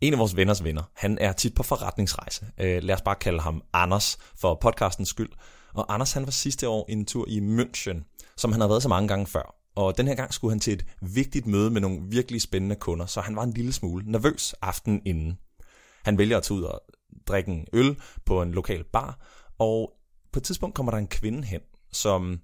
En af vores venners venner, han er tit på forretningsrejse. Øh, lad os bare kalde ham Anders for podcastens skyld. Og Anders han var sidste år en tur i München, som han har været så mange gange før. Og den her gang skulle han til et vigtigt møde med nogle virkelig spændende kunder, så han var en lille smule nervøs aften inden. Han vælger at tage ud og drikke en øl på en lokal bar, og på et tidspunkt kommer der en kvinde hen, som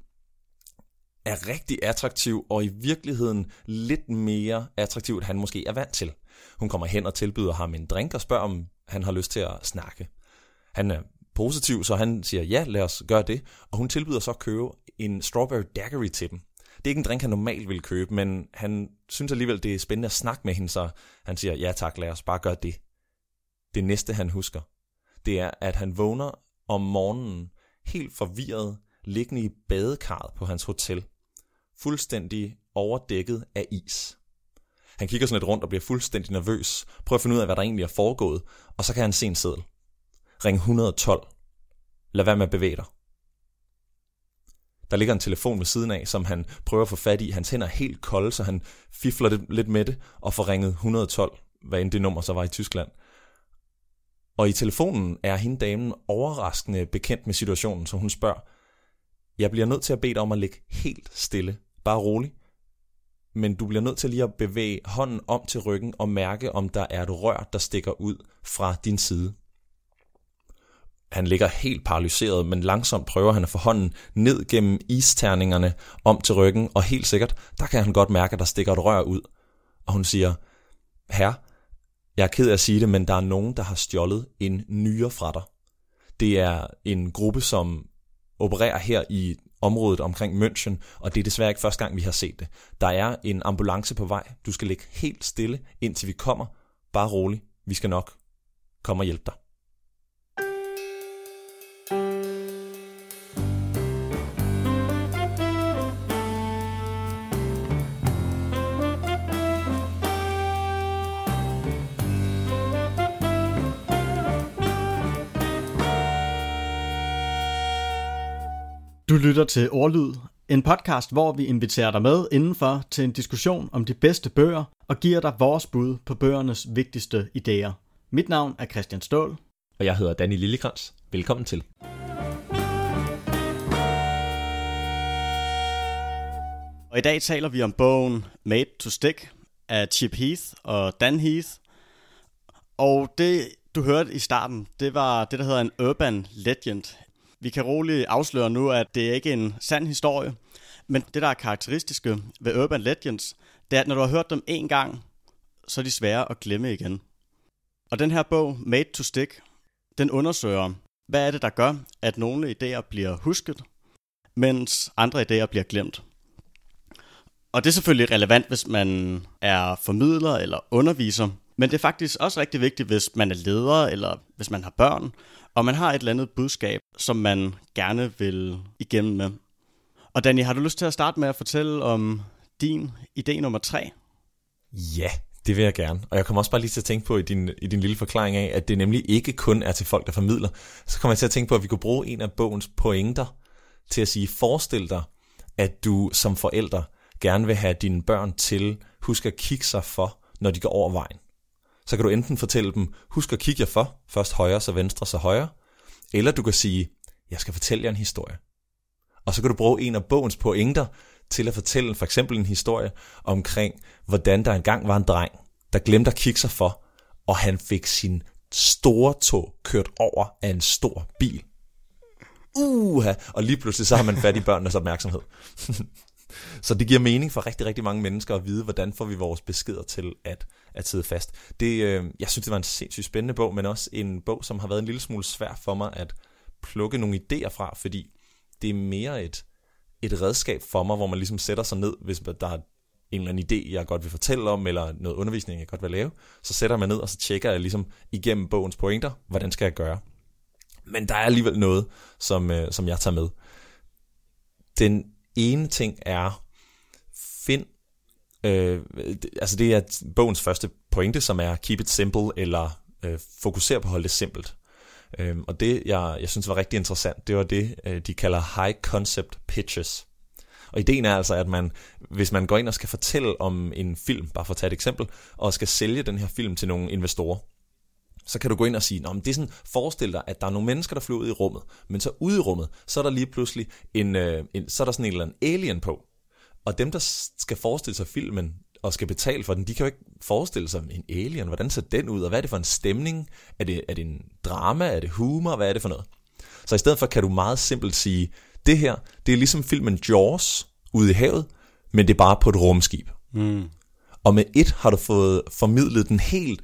er rigtig attraktiv, og i virkeligheden lidt mere attraktiv, end han måske er vant til. Hun kommer hen og tilbyder ham en drink og spørger, om han har lyst til at snakke. Han er positiv, så han siger, ja, lad os gøre det. Og hun tilbyder så at købe en strawberry daiquiri til dem. Det er ikke en drink, han normalt vil købe, men han synes alligevel, det er spændende at snakke med hende, så han siger, ja tak, lad os bare gøre det. Det næste, han husker, det er, at han vågner om morgenen helt forvirret, liggende i badekarret på hans hotel, fuldstændig overdækket af is. Han kigger sådan lidt rundt og bliver fuldstændig nervøs, prøver at finde ud af, hvad der egentlig er foregået, og så kan han se en seddel. Ring 112. Lad være med at bevæge dig. Der ligger en telefon ved siden af, som han prøver at få fat i. Hans hænder er helt kolde, så han fifler lidt med det og får ringet 112, hvad end det nummer så var i Tyskland. Og i telefonen er hende damen overraskende bekendt med situationen, så hun spørger, jeg bliver nødt til at bede dig om at ligge helt stille. Bare rolig. Men du bliver nødt til lige at bevæge hånden om til ryggen og mærke, om der er et rør, der stikker ud fra din side. Han ligger helt paralyseret, men langsomt prøver han at få hånden ned gennem isterningerne om til ryggen, og helt sikkert, der kan han godt mærke, at der stikker et rør ud. Og hun siger, herre, jeg er ked af at sige det, men der er nogen, der har stjålet en nyre fra dig. Det er en gruppe, som opererer her i området omkring München, og det er desværre ikke første gang, vi har set det. Der er en ambulance på vej. Du skal ligge helt stille, indtil vi kommer. Bare rolig. Vi skal nok komme og hjælpe dig. Du lytter til Ordlyd, en podcast, hvor vi inviterer dig med indenfor til en diskussion om de bedste bøger og giver dig vores bud på bøgernes vigtigste idéer. Mit navn er Christian Stål. Og jeg hedder Danny Lillekrans. Velkommen til. Og i dag taler vi om bogen Made to Stick af Chip Heath og Dan Heath. Og det, du hørte i starten, det var det, der hedder en urban legend, vi kan roligt afsløre nu, at det ikke er en sand historie, men det, der er karakteristiske ved Urban Legends, det er, at når du har hørt dem en gang, så er de svære at glemme igen. Og den her bog, Made to Stick, den undersøger, hvad er det, der gør, at nogle idéer bliver husket, mens andre idéer bliver glemt. Og det er selvfølgelig relevant, hvis man er formidler eller underviser, men det er faktisk også rigtig vigtigt, hvis man er leder eller hvis man har børn, og man har et eller andet budskab, som man gerne vil igennem med. Og Danny, har du lyst til at starte med at fortælle om din idé nummer tre? Ja, det vil jeg gerne. Og jeg kommer også bare lige til at tænke på i din, i din lille forklaring af, at det nemlig ikke kun er til folk, der formidler. Så kommer jeg til at tænke på, at vi kunne bruge en af bogens pointer til at sige, forestil dig, at du som forælder gerne vil have dine børn til, husk at kigge sig for, når de går over vejen så kan du enten fortælle dem, husk at kigge jer for, først højre, så venstre, så højre, eller du kan sige, jeg skal fortælle jer en historie. Og så kan du bruge en af bogens pointer til at fortælle for eksempel en historie omkring, hvordan der engang var en dreng, der glemte at kigge sig for, og han fik sin store tog kørt over af en stor bil. Uha, og lige pludselig så har man fat i børnenes opmærksomhed. så det giver mening for rigtig, rigtig mange mennesker at vide, hvordan får vi vores beskeder til at at sidde fast. Det, øh, jeg synes, det var en sindssygt spændende bog, men også en bog, som har været en lille smule svær for mig at plukke nogle idéer fra, fordi det er mere et, et redskab for mig, hvor man ligesom sætter sig ned, hvis der er en eller anden idé, jeg godt vil fortælle om, eller noget undervisning, jeg godt vil lave, så sætter man ned, og så tjekker jeg ligesom igennem bogens pointer, hvordan skal jeg gøre. Men der er alligevel noget, som, øh, som jeg tager med. Den ene ting er, find Øh, altså det er bogens første pointe, som er keep it simple, eller øh, fokusere på at holde det simpelt. Øh, og det, jeg, jeg synes var rigtig interessant, det var det, øh, de kalder high concept pitches. Og ideen er altså, at man, hvis man går ind og skal fortælle om en film, bare for at tage et eksempel, og skal sælge den her film til nogle investorer, så kan du gå ind og sige, det er sådan, forestil dig, at der er nogle mennesker, der flyver ud i rummet, men så ude i rummet, så er der lige pludselig en, øh, en så er der sådan en eller anden alien på. Og dem, der skal forestille sig filmen, og skal betale for den, de kan jo ikke forestille sig en alien. Hvordan ser den ud, og hvad er det for en stemning? Er det, er det en drama? Er det humor? Hvad er det for noget? Så i stedet for kan du meget simpelt sige, det her, det er ligesom filmen Jaws ude i havet, men det er bare på et rumskib. Mm. Og med et har du fået formidlet den helt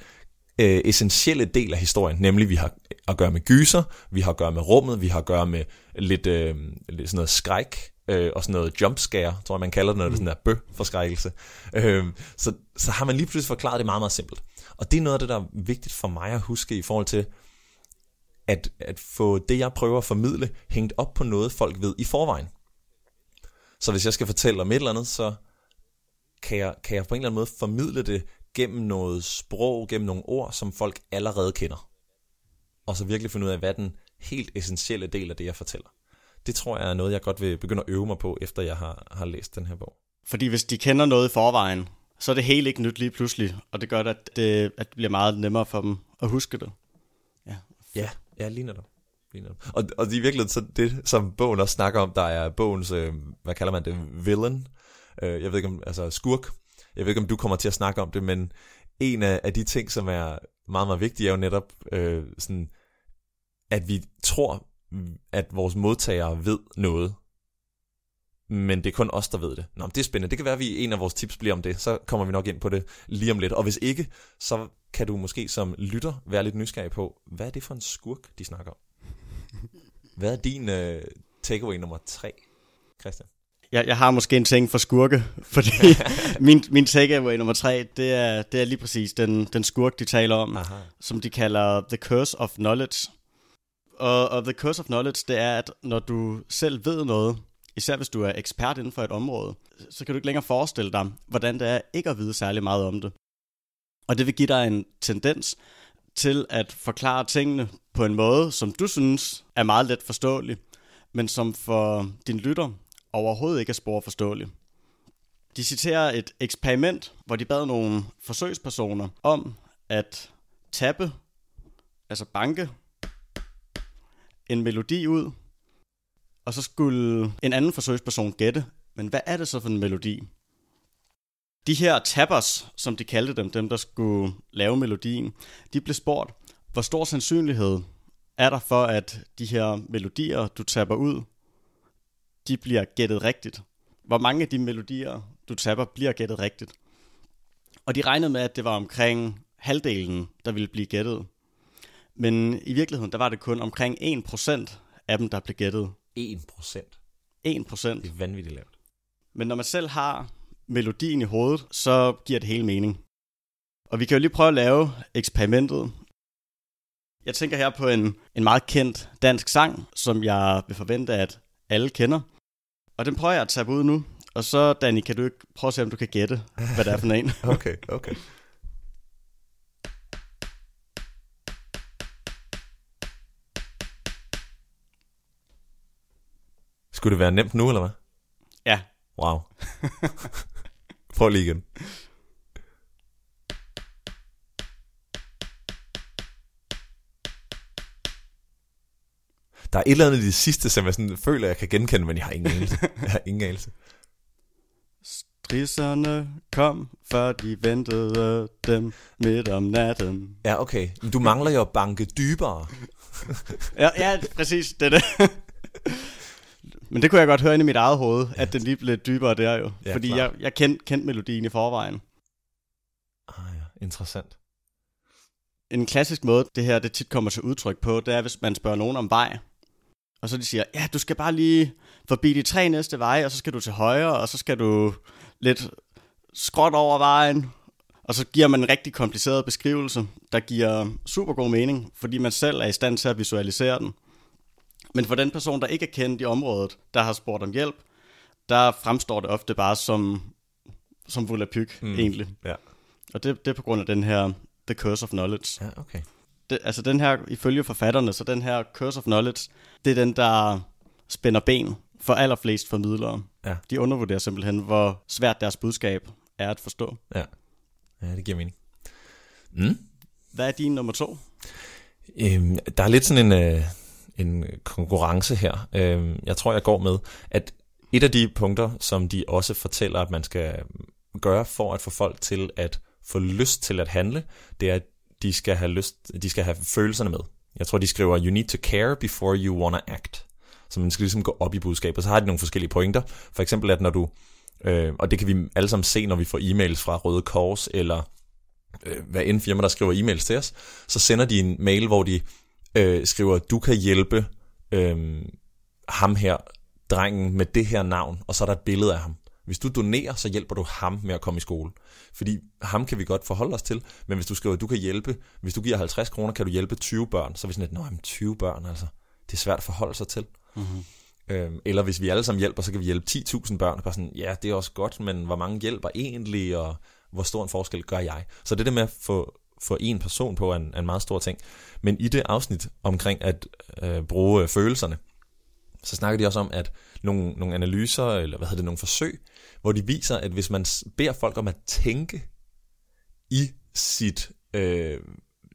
øh, essentielle del af historien, nemlig vi har at gøre med gyser, vi har at gøre med rummet, vi har at gøre med lidt, øh, lidt sådan noget skræk, øh, og sådan noget jumpscare, tror jeg man kalder det, når det er sådan der bø-forskrækkelse. Øh, så, så har man lige pludselig forklaret det meget, meget simpelt. Og det er noget af det, der er vigtigt for mig at huske i forhold til, at, at få det, jeg prøver at formidle, hængt op på noget, folk ved i forvejen. Så hvis jeg skal fortælle om et eller andet, så kan jeg, kan jeg på en eller anden måde formidle det gennem noget sprog, gennem nogle ord, som folk allerede kender. Og så virkelig finde ud af, hvad den helt essentielle del af det, jeg fortæller. Det tror jeg er noget, jeg godt vil begynde at øve mig på, efter jeg har, har læst den her bog. Fordi hvis de kender noget i forvejen, så er det helt ikke nyt lige pludselig, og det gør, at det, at det bliver meget nemmere for dem at huske det. Ja, ja, ja lige netop. Og, og det er virkelig så det, som bogen også snakker om, der er bogens, øh, hvad kalder man det, villain. Øh, jeg ved ikke om, altså skurk. Jeg ved ikke, om du kommer til at snakke om det, men en af, af de ting, som er meget, meget vigtige, er jo netop øh, sådan, at vi tror, at vores modtagere ved noget. Men det er kun os, der ved det. Nå, det er spændende. Det kan være, at vi en af vores tips bliver om det. Så kommer vi nok ind på det lige om lidt. Og hvis ikke, så kan du måske som lytter være lidt nysgerrig på, hvad er det for en skurk, de snakker om? Hvad er din øh, takeaway nummer tre, Christian? Jeg, jeg har måske en ting for skurke, fordi min, min takeaway nummer tre, det er, det er lige præcis den, den skurk, de taler om, Aha. som de kalder The Curse of Knowledge. Og, og The Curse of Knowledge, det er, at når du selv ved noget, især hvis du er ekspert inden for et område, så kan du ikke længere forestille dig, hvordan det er ikke at vide særlig meget om det. Og det vil give dig en tendens til at forklare tingene på en måde, som du synes er meget let forståelig, men som for din lytter overhovedet ikke er spor forståelig. De citerer et eksperiment, hvor de bad nogle forsøgspersoner om at tappe, altså banke, en melodi ud, og så skulle en anden forsøgsperson gætte, men hvad er det så for en melodi? De her tappers, som de kaldte dem, dem der skulle lave melodien, de blev spurgt, hvor stor sandsynlighed er der for, at de her melodier, du tapper ud, de bliver gættet rigtigt? Hvor mange af de melodier, du tapper, bliver gættet rigtigt? Og de regnede med, at det var omkring halvdelen, der ville blive gættet. Men i virkeligheden, der var det kun omkring 1% af dem, der blev gættet. 1%? 1%. Det er vanvittigt lavt. Men når man selv har melodien i hovedet, så giver det hele mening. Og vi kan jo lige prøve at lave eksperimentet. Jeg tænker her på en, en meget kendt dansk sang, som jeg vil forvente, at alle kender. Og den prøver jeg at tage ud nu. Og så, Danny, kan du ikke prøve at se, om du kan gætte, hvad det er for en? okay, okay. Skulle det være nemt nu, eller hvad? Ja. Wow. Prøv lige igen. Der er et eller andet i det sidste, som jeg sådan føler, jeg kan genkende, men jeg har ingen anelse. Jeg har ingen anelse. Strisserne kom, før de ventede dem midt om natten. Ja, okay. Men du mangler jo at banke dybere. ja, ja, præcis. Det er det. Men det kunne jeg godt høre ind i mit eget hoved, ja. at den lige blev dybere der jo. Ja, fordi klar. jeg, jeg kendte kendt melodien i forvejen. Ah ja, interessant. En klassisk måde, det her det tit kommer til udtryk på, det er, hvis man spørger nogen om vej. Og så de siger, ja, du skal bare lige forbi de tre næste veje, og så skal du til højre, og så skal du lidt skråt over vejen. Og så giver man en rigtig kompliceret beskrivelse, der giver super god mening, fordi man selv er i stand til at visualisere den. Men for den person, der ikke er kendt i området, der har spurgt om hjælp, der fremstår det ofte bare som, som volapyk, mm. egentlig. Ja. Og det, det er på grund af den her The Curse of Knowledge. Ja, okay. Det, altså den her, ifølge forfatterne, så den her Curse of Knowledge, det er den, der spænder ben for allerflest formidlere. Ja. De undervurderer simpelthen, hvor svært deres budskab er at forstå. Ja, ja det giver mening. Mm. Hvad er din nummer to? Øhm, der er lidt sådan en, øh, en konkurrence her. Øhm, jeg tror, jeg går med, at et af de punkter, som de også fortæller, at man skal gøre for at få folk til at få lyst til at handle, det er, at de skal have, lyst, de skal have følelserne med. Jeg tror, de skriver, you need to care before you wanna act. Så man skal ligesom gå op i budskabet. Så har de nogle forskellige pointer. For eksempel, at når du, øh, og det kan vi alle sammen se, når vi får e-mails fra Røde Kors, eller øh, hvad end firma, der skriver e-mails til os, så sender de en mail, hvor de øh, skriver, du kan hjælpe øh, ham her, drengen med det her navn, og så er der et billede af ham. Hvis du donerer, så hjælper du ham med at komme i skole. Fordi ham kan vi godt forholde os til, men hvis du skriver, at du kan hjælpe, hvis du giver 50 kroner, kan du hjælpe 20 børn, så er vi sådan lidt, nej, 20 børn, altså, det er svært at forholde sig til. Mm-hmm. Øhm, eller hvis vi alle sammen hjælper, så kan vi hjælpe 10.000 børn, og bare sådan, ja, det er også godt, men hvor mange hjælper egentlig, og hvor stor en forskel gør jeg? Så det der med at få, få en person på er en, er en meget stor ting. Men i det afsnit omkring at øh, bruge øh, følelserne, så snakker de også om, at nogle, nogle analyser, eller hvad hedder det, nogle forsøg, hvor de viser, at hvis man beder folk om at tænke i sit, øh,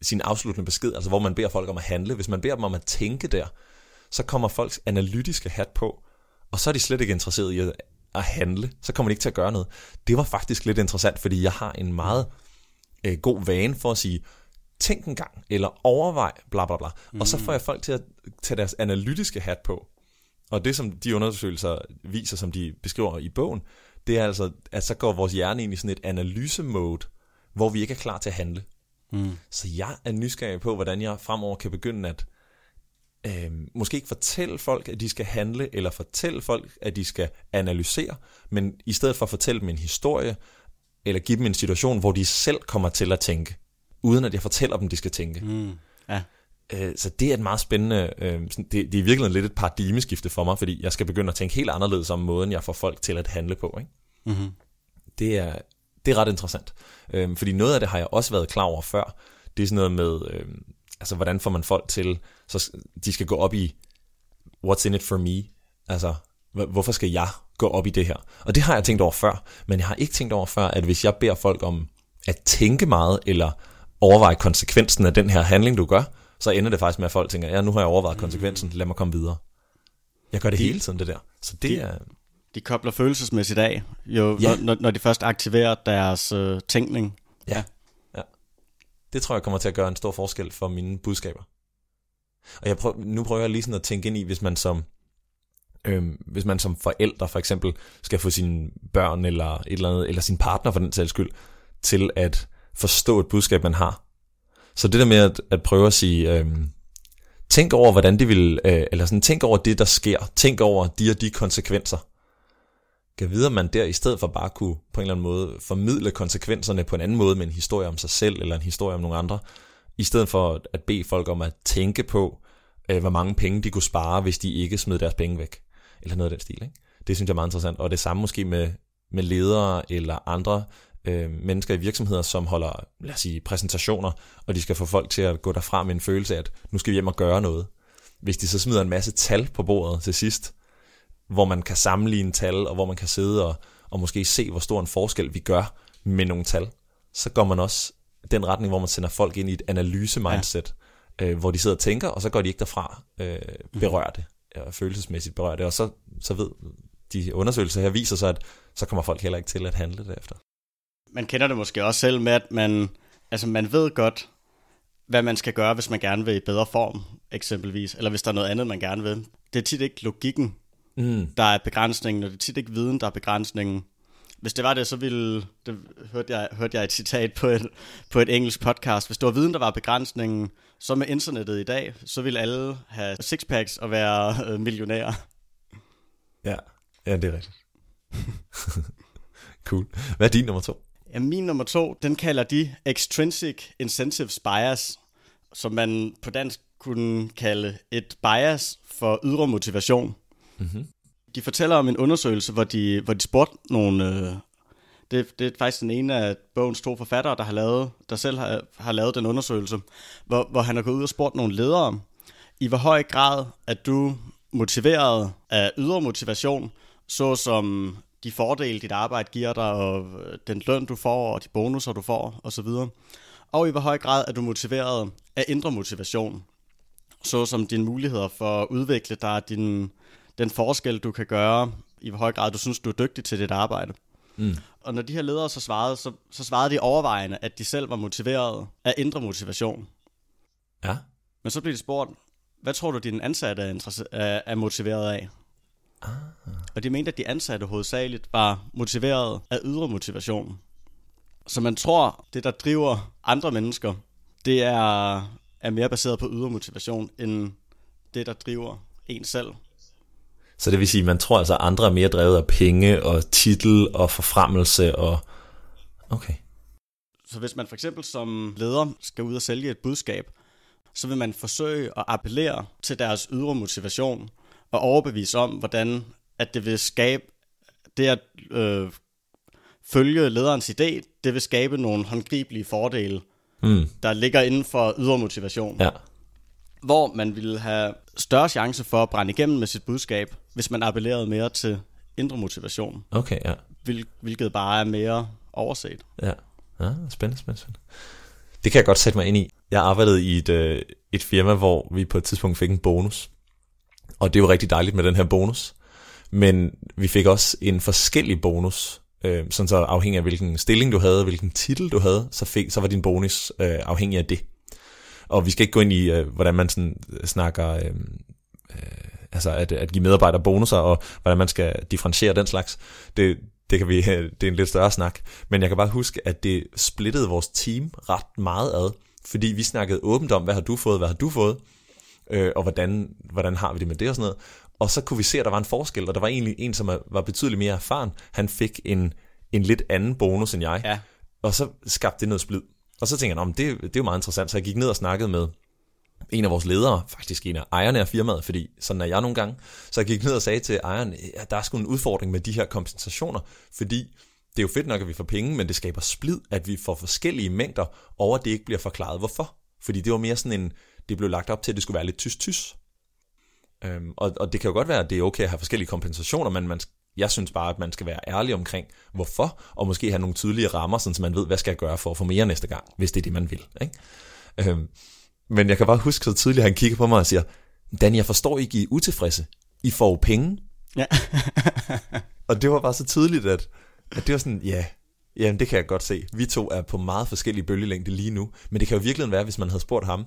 sin afsluttende besked, altså hvor man beder folk om at handle, hvis man beder dem om at tænke der, så kommer folks analytiske hat på, og så er de slet ikke interesseret i at, at handle, så kommer de ikke til at gøre noget. Det var faktisk lidt interessant, fordi jeg har en meget øh, god vane for at sige, tænk en gang, eller overvej, bla bla bla. Mm. Og så får jeg folk til at tage deres analytiske hat på. Og det, som de undersøgelser viser, som de beskriver i bogen, det er altså, at så går vores hjerne ind i sådan et analyse-mode, hvor vi ikke er klar til at handle. Mm. Så jeg er nysgerrig på, hvordan jeg fremover kan begynde at øh, måske ikke fortælle folk, at de skal handle, eller fortælle folk, at de skal analysere, men i stedet for at fortælle dem en historie, eller give dem en situation, hvor de selv kommer til at tænke, uden at jeg fortæller dem, de skal tænke. Mm. Øh, så det er et meget spændende, øh, det, det er virkelig lidt et paradigmeskifte for mig, fordi jeg skal begynde at tænke helt anderledes om måden, jeg får folk til at handle på. Ikke? Mm-hmm. Det, er, det er ret interessant. Øh, fordi noget af det har jeg også været klar over før. Det er sådan noget med, øh, altså hvordan får man folk til, så de skal gå op i, what's in it for me? Altså, hvorfor skal jeg gå op i det her? Og det har jeg tænkt over før, men jeg har ikke tænkt over før, at hvis jeg beder folk om at tænke meget, eller overveje konsekvensen af den her handling, du gør, så ender det faktisk med, at folk tænker, ja, nu har jeg overvejet konsekvensen, lad mig komme videre. Jeg gør det de, hele tiden, det der. Så det de, er... De kobler følelsesmæssigt af, jo, Ja. når, når de først aktiverer deres øh, tænkning. Ja, ja. Det tror jeg kommer til at gøre en stor forskel for mine budskaber. Og jeg prøver, nu prøver jeg lige sådan at tænke ind i, hvis man som øhm, hvis man som forældre for eksempel skal få sine børn eller et eller andet, eller sin partner for den sags skyld, til at forstå et budskab, man har. Så det der med at, at prøve at sige, øh, tænk over, hvordan det vil, øh, eller sådan, tænk over det, der sker. Tænk over de og de konsekvenser. Kan vide, man der i stedet for bare kunne på en eller anden måde formidle konsekvenserne på en anden måde med en historie om sig selv, eller en historie om nogle andre, i stedet for at bede folk om at tænke på, øh, hvor mange penge de kunne spare, hvis de ikke smed deres penge væk. Eller noget af den stil. Ikke? Det synes jeg er meget interessant. Og det samme måske med, med ledere eller andre øh, mennesker i virksomheder, som holder, lad os sige, præsentationer, og de skal få folk til at gå derfra med en følelse af, at nu skal vi hjem og gøre noget. Hvis de så smider en masse tal på bordet til sidst, hvor man kan sammenligne tal, og hvor man kan sidde og, og måske se, hvor stor en forskel vi gør med nogle tal, så går man også den retning, hvor man sender folk ind i et analyse-mindset, ja. øh, hvor de sidder og tænker, og så går de ikke derfra øh, berørte, ja, følelsesmæssigt berørte, og så, så ved de undersøgelser her viser så, at så kommer folk heller ikke til at handle derefter. Man kender det måske også selv med, at man, altså man ved godt, hvad man skal gøre, hvis man gerne vil i bedre form, eksempelvis, eller hvis der er noget andet, man gerne vil. Det er tit ikke logikken, Mm. der er begrænsningen, og det er tit ikke viden, der er begrænsningen. Hvis det var det, så ville, det hørte jeg, hørte jeg et citat på et, på et engelsk podcast, hvis det var viden, der var begrænsningen, så med internettet i dag, så ville alle have sixpacks og være øh, millionærer. Ja, ja, det er rigtigt. cool. Hvad er din nummer to? Ja, min nummer to, den kalder de Extrinsic Incentives Bias, som man på dansk kunne kalde et bias for ydre motivation. Mm-hmm. De fortæller om en undersøgelse, hvor de, hvor de spurgte nogle... Øh, det, det er faktisk den ene af bogens to forfattere, der har lavet, der selv har, har lavet den undersøgelse, hvor, hvor han har gået ud og spurgt nogle ledere, i hvor høj grad er du motiveret af ydre motivation, så som de fordele, dit arbejde giver dig, og øh, den løn, du får, og de bonusser, du får, osv. Og i hvor høj grad er du motiveret af indre motivation, så som dine muligheder for at udvikle dig, din, den forskel, du kan gøre, i hvor høj grad du synes, du er dygtig til dit arbejde. Mm. Og når de her ledere så svarede, så, så svarede de overvejende, at de selv var motiveret af indre motivation. Ja. Men så blev de spurgt, hvad tror du, dine ansatte er, er, er motiveret af? Ah. Og de mente, at de ansatte hovedsageligt var motiveret af ydre motivation. Så man tror, det der driver andre mennesker, det er, er mere baseret på ydre motivation, end det der driver en selv. Så det vil sige, at man tror altså, at andre er mere drevet af penge og titel og forfremmelse og... Okay. Så hvis man for eksempel som leder skal ud og sælge et budskab, så vil man forsøge at appellere til deres ydre motivation og overbevise om, hvordan at det vil skabe det at øh, følge lederens idé, det vil skabe nogle håndgribelige fordele, mm. der ligger inden for ydre motivation. Ja. Hvor man ville have større chance for at brænde igennem med sit budskab, hvis man appellerede mere til indre motivation. Okay, ja. Hvil, hvilket bare er mere overset. Ja, ja spændende, spændende, spændende. Det kan jeg godt sætte mig ind i. Jeg arbejdede i et, øh, et firma, hvor vi på et tidspunkt fik en bonus. Og det var rigtig dejligt med den her bonus. Men vi fik også en forskellig bonus, øh, sådan så afhængig af hvilken stilling du havde, hvilken titel du havde, så, fik, så var din bonus øh, afhængig af det. Og vi skal ikke gå ind i, øh, hvordan man sådan øh, snakker, øh, øh, altså at, at give medarbejdere bonusser, og hvordan man skal differentiere den slags. Det, det, kan vi, øh, det er en lidt større snak. Men jeg kan bare huske, at det splittede vores team ret meget ad, fordi vi snakkede åbent om, hvad har du fået, hvad har du fået, øh, og hvordan, hvordan har vi det med det og sådan noget. Og så kunne vi se, at der var en forskel, og der var egentlig en, som var betydeligt mere erfaren. Han fik en, en lidt anden bonus end jeg. Ja. Og så skabte det noget splid. Og så tænkte jeg, det, det er jo meget interessant. Så jeg gik ned og snakkede med en af vores ledere, faktisk en af ejerne af firmaet, fordi sådan er jeg nogle gange. Så jeg gik ned og sagde til ejeren, at der er sgu en udfordring med de her kompensationer, fordi det er jo fedt nok, at vi får penge, men det skaber splid, at vi får forskellige mængder, over at det ikke bliver forklaret, hvorfor. Fordi det var mere sådan en, det blev lagt op til, at det skulle være lidt tysk-tysk. Øhm, og, og det kan jo godt være, at det er okay at have forskellige kompensationer, men man, jeg synes bare, at man skal være ærlig omkring, hvorfor, og måske have nogle tydelige rammer, så man ved, hvad skal jeg gøre for at få mere næste gang, hvis det er det, man vil. Ikke? Øhm, men jeg kan bare huske så tydeligt, at han kigger på mig og siger, Dan, jeg forstår ikke, I er utilfredse. I får jo penge. Ja. og det var bare så tydeligt, at, at det var sådan, ja, jamen det kan jeg godt se. Vi to er på meget forskellige bølgelængde lige nu. Men det kan jo virkelig være, hvis man havde spurgt ham,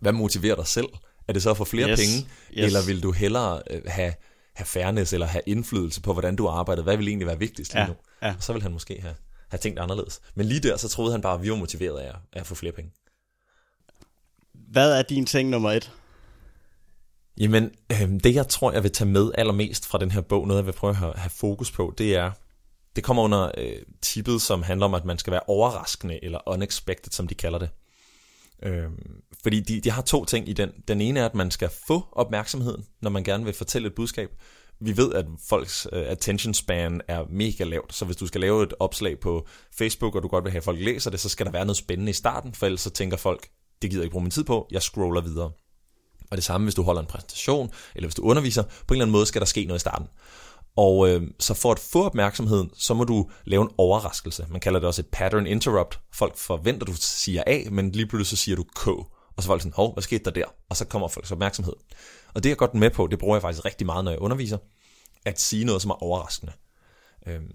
hvad motiverer dig selv? Er det så at få flere yes. penge, yes. eller vil du hellere øh, have, have fairness, eller have indflydelse på, hvordan du arbejder? Hvad vil egentlig være vigtigst lige ja. nu? Ja. Og så vil han måske have, have tænkt anderledes. Men lige der, så troede han bare, at vi var motiveret af at, at få flere penge. Hvad er din ting nummer et? Jamen, øh, det jeg tror, jeg vil tage med allermest fra den her bog, noget jeg vil prøve at have, have fokus på, det er, det kommer under øh, tippet, som handler om, at man skal være overraskende, eller unexpected, som de kalder det. Øh, fordi de, de har to ting i den. Den ene er, at man skal få opmærksomheden, når man gerne vil fortælle et budskab. Vi ved, at folks uh, attention span er mega lavt, så hvis du skal lave et opslag på Facebook, og du godt vil have, at folk læser det, så skal der være noget spændende i starten, for ellers så tænker folk, det gider jeg ikke bruge min tid på, jeg scroller videre. Og det samme, hvis du holder en præsentation, eller hvis du underviser, på en eller anden måde skal der ske noget i starten. Og øh, så for at få opmærksomheden, så må du lave en overraskelse. Man kalder det også et pattern interrupt. Folk forventer, du siger A, men lige pludselig så siger du K. Og så var folk sådan, hov, hvad skete der der? Og så kommer folks opmærksomhed. Og det er jeg godt med på, det bruger jeg faktisk rigtig meget, når jeg underviser, at sige noget, som er overraskende. Øhm,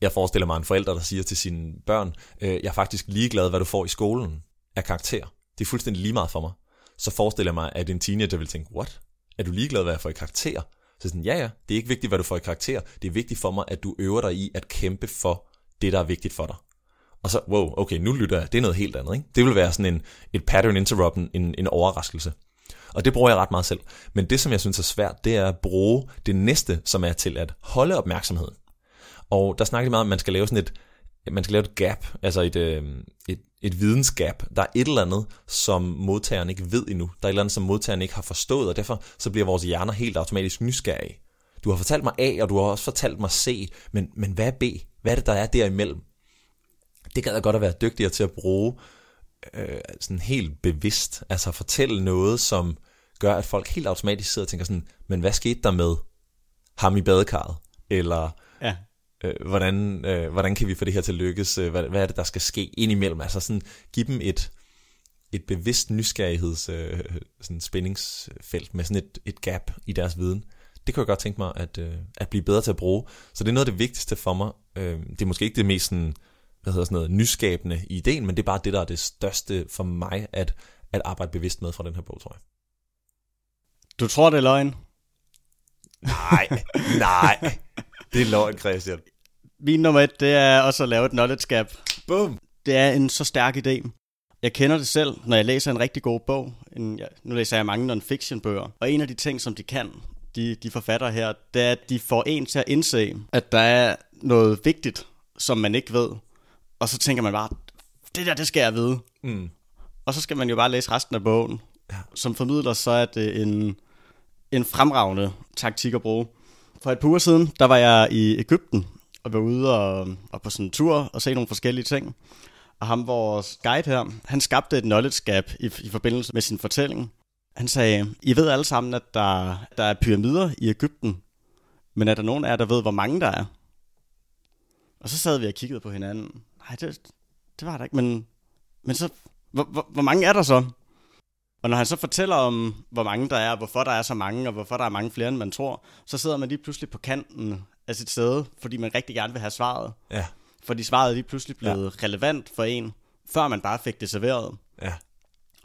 jeg forestiller mig en forælder, der siger til sine børn, øh, jeg er faktisk ligeglad, hvad du får i skolen af karakter. Det er fuldstændig lige meget for mig. Så forestiller jeg mig, at en teenager vil tænke, what? Er du ligeglad, hvad jeg får i karakter? Så sådan, ja ja, det er ikke vigtigt, hvad du får i karakter. Det er vigtigt for mig, at du øver dig i at kæmpe for det, der er vigtigt for dig. Og så, wow, okay, nu lytter jeg. Det er noget helt andet, ikke? Det vil være sådan en, et pattern interrupt, en, en overraskelse. Og det bruger jeg ret meget selv. Men det, som jeg synes er svært, det er at bruge det næste, som er til at holde opmærksomheden. Og der snakker de meget om, at man skal lave sådan et, man skal lave et gap, altså et, øh, et, et vidensgap. Der er et eller andet, som modtageren ikke ved endnu. Der er et eller andet, som modtageren ikke har forstået, og derfor så bliver vores hjerner helt automatisk nysgerrige. Du har fortalt mig A, og du har også fortalt mig C, men, men hvad er B? Hvad er det, der er derimellem? Det gad jeg godt at være dygtigere til at bruge øh, sådan helt bevidst. Altså fortælle noget, som gør, at folk helt automatisk sidder og tænker sådan, men hvad skete der med ham i badekarret, eller Ja. øh, hvordan, øh, hvordan kan vi få det her til at lykkes, øh, hvad, hvad er det, der skal ske indimellem, altså sådan give dem et, et bevidst nysgerrigheds øh, sådan spændingsfelt med sådan et, et gap i deres viden. Det kunne jeg godt tænke mig at, øh, at blive bedre til at bruge. Så det er noget af det vigtigste for mig. Øh, det er måske ikke det mest sådan, hvad hedder sådan noget, nyskabende i ideen, men det er bare det, der er det største for mig at, at arbejde bevidst med fra den her bog, tror jeg. Du tror, det er løgn? Nej, nej. Det er løgn, Christian. Min nummer et, det er også at lave et knowledge gap. Bum. Det er en så stærk idé. Jeg kender det selv, når jeg læser en rigtig god bog. En, ja, nu læser jeg mange non-fiction bøger. Og en af de ting, som de kan, de, de forfatter her, det er, at de får en til at indse, at der er noget vigtigt, som man ikke ved. Og så tænker man bare, det der, det skal jeg vide. Mm. Og så skal man jo bare læse resten af bogen. Ja. Som formidler, så er det en, en fremragende taktik at bruge. For et par uger siden, der var jeg i Ægypten, og var ude og, og på sådan en tur og se nogle forskellige ting. Og ham, vores guide her, han skabte et knowledge gap i, i forbindelse med sin fortælling. Han sagde, I ved alle sammen, at der, der er pyramider i Ægypten, men er der nogen af jer, der ved, hvor mange der er? Og så sad vi og kiggede på hinanden. Nej, det, det var der ikke, men, men så, hvor, hvor, hvor mange er der så? Og når han så fortæller om, hvor mange der er, og hvorfor der er så mange, og hvorfor der er mange flere, end man tror, så sidder man lige pludselig på kanten af sit sæde, fordi man rigtig gerne vil have svaret. Ja, Fordi svaret er lige pludselig blevet ja. relevant for en, før man bare fik det serveret. ja,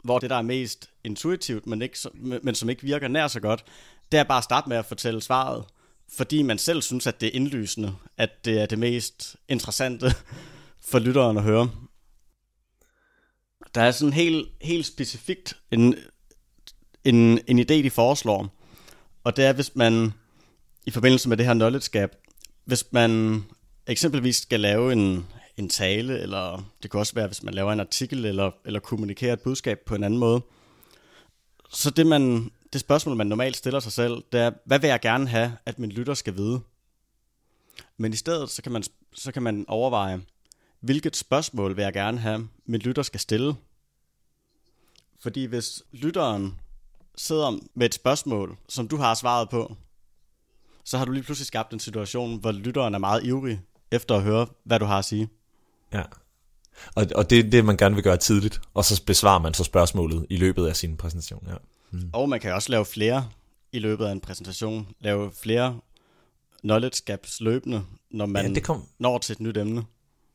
Hvor det, der er mest intuitivt, men, ikke, men som ikke virker nær så godt, det er bare at starte med at fortælle svaret. Fordi man selv synes, at det er indlysende, at det er det mest interessante for lytteren at høre. Der er sådan helt, helt specifikt en, en, en idé, de foreslår. Og det er, hvis man i forbindelse med det her knowledge gap, hvis man eksempelvis skal lave en, en tale, eller det kan også være, hvis man laver en artikel, eller, eller kommunikerer et budskab på en anden måde. Så det, man, det spørgsmål, man normalt stiller sig selv, det er, hvad vil jeg gerne have, at min lytter skal vide? Men i stedet, så kan man, så kan man overveje, hvilket spørgsmål vil jeg gerne have, min lytter skal stille? Fordi hvis lytteren sidder med et spørgsmål, som du har svaret på, så har du lige pludselig skabt en situation, hvor lytteren er meget ivrig efter at høre, hvad du har at sige. ja. Og, og det er det, man gerne vil gøre tidligt, og så besvarer man så spørgsmålet i løbet af sin præsentation. Ja. Mm. Og man kan også lave flere i løbet af en præsentation. Lave flere knowledge gaps løbende, når man Ja, det kom- når til et nyt emne.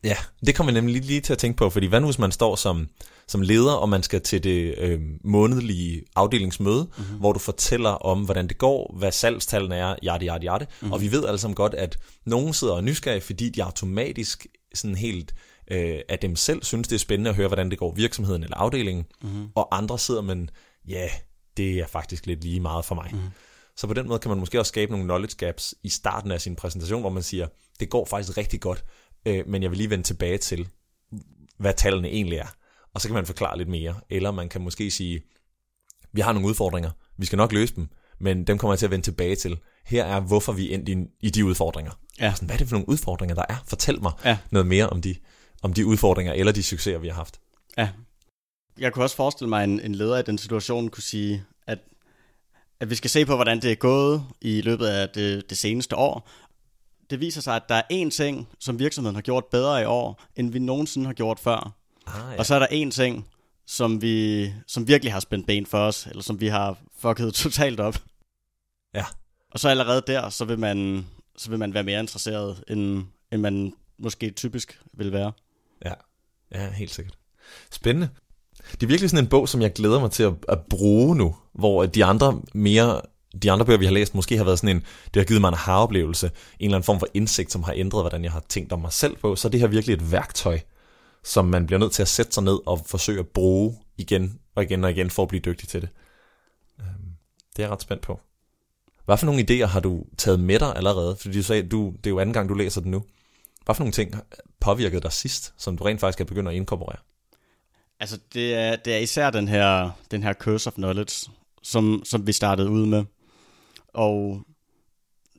Ja, det kommer jeg nemlig lige, lige til at tænke på, fordi hvad nu hvis man står som, som leder, og man skal til det øh, månedlige afdelingsmøde, mm-hmm. hvor du fortæller om, hvordan det går, hvad salgstallene er, jarte, jarte, jarte. Mm-hmm. Og vi ved alle sammen godt, at nogen sidder og er nysgerrige, fordi de automatisk sådan helt øh, af dem selv synes, det er spændende at høre, hvordan det går virksomheden eller afdelingen, mm-hmm. og andre sidder, men ja, det er faktisk lidt lige meget for mig. Mm-hmm. Så på den måde kan man måske også skabe nogle knowledge gaps i starten af sin præsentation, hvor man siger, det går faktisk rigtig godt, øh, men jeg vil lige vende tilbage til, hvad tallene egentlig er. Og så kan man forklare lidt mere. Eller man kan måske sige, vi har nogle udfordringer, vi skal nok løse dem, men dem kommer jeg til at vende tilbage til. Her er, hvorfor vi endte i, i de udfordringer. Ja. Sådan, hvad er det for nogle udfordringer, der er? Fortæl mig Ja. noget mere om de, om de udfordringer, eller de succeser, vi har haft. Ja. Jeg kunne også forestille mig, at en, en leder i den situation kunne sige, at, at vi skal se på, hvordan det er gået i løbet af det, det seneste år. Det viser sig, at der er én ting, som virksomheden har gjort bedre i år, end vi nogensinde har gjort før. Ah, ja. Og så er der én ting, som, vi, som virkelig har spændt ben for os, eller som vi har fucket totalt op. ja. Og så allerede der, så vil man, så vil man være mere interesseret, end, end man måske typisk vil være. Ja, ja, helt sikkert. Spændende. Det er virkelig sådan en bog, som jeg glæder mig til at, at bruge nu, hvor de andre mere de andre bøger, vi har læst, måske har været sådan en, det har givet mig en aha-oplevelse, en eller anden form for indsigt, som har ændret, hvordan jeg har tænkt om mig selv på, så er det her virkelig et værktøj, som man bliver nødt til at sætte sig ned og forsøge at bruge igen og igen og igen, for at blive dygtig til det. Øhm, det er jeg ret spændt på. Hvad for nogle idéer har du taget med dig allerede? Fordi du sagde, du, det er jo anden gang, du læser den nu. Hvad for nogle ting påvirkede dig sidst, som du rent faktisk er begyndt at inkorporere? Altså, det er, det er især den her, den her curse of knowledge, som, som vi startede ud med. Og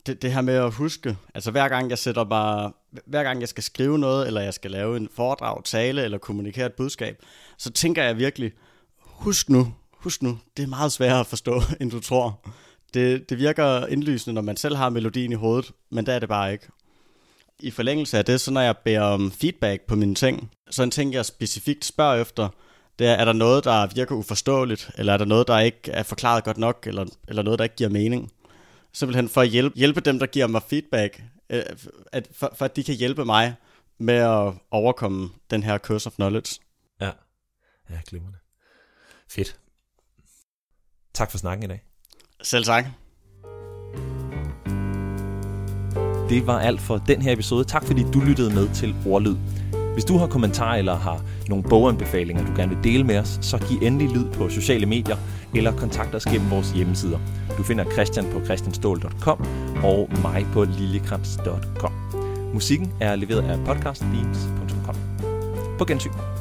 det, det her med at huske, altså hver gang jeg sætter mig, hver gang jeg skal skrive noget, eller jeg skal lave en foredrag, tale, eller kommunikere et budskab, så tænker jeg virkelig, husk nu, husk nu, det er meget sværere at forstå, end du tror. Det, det virker indlysende, når man selv har melodien i hovedet, men det er det bare ikke. I forlængelse af det, så når jeg beder om feedback på mine ting, så en ting, jeg specifikt spørger efter, det er, er der noget, der virker uforståeligt, eller er der noget, der ikke er forklaret godt nok, eller, eller noget, der ikke giver mening. Simpelthen for at hjælpe, hjælpe dem, der giver mig feedback, øh, at, for, for at de kan hjælpe mig med at overkomme den her curse of knowledge. Ja, ja glimrende. Fedt. Tak for snakken i dag. Selv tak. Det var alt for den her episode. Tak fordi du lyttede med til Ordlyd. Hvis du har kommentarer eller har nogle boganbefalinger, du gerne vil dele med os, så giv endelig lyd på sociale medier eller kontakt os gennem vores hjemmesider. Du finder Christian på christianstål.com og mig på liljekrans.com. Musikken er leveret af podcastbeams.com. På gensyn.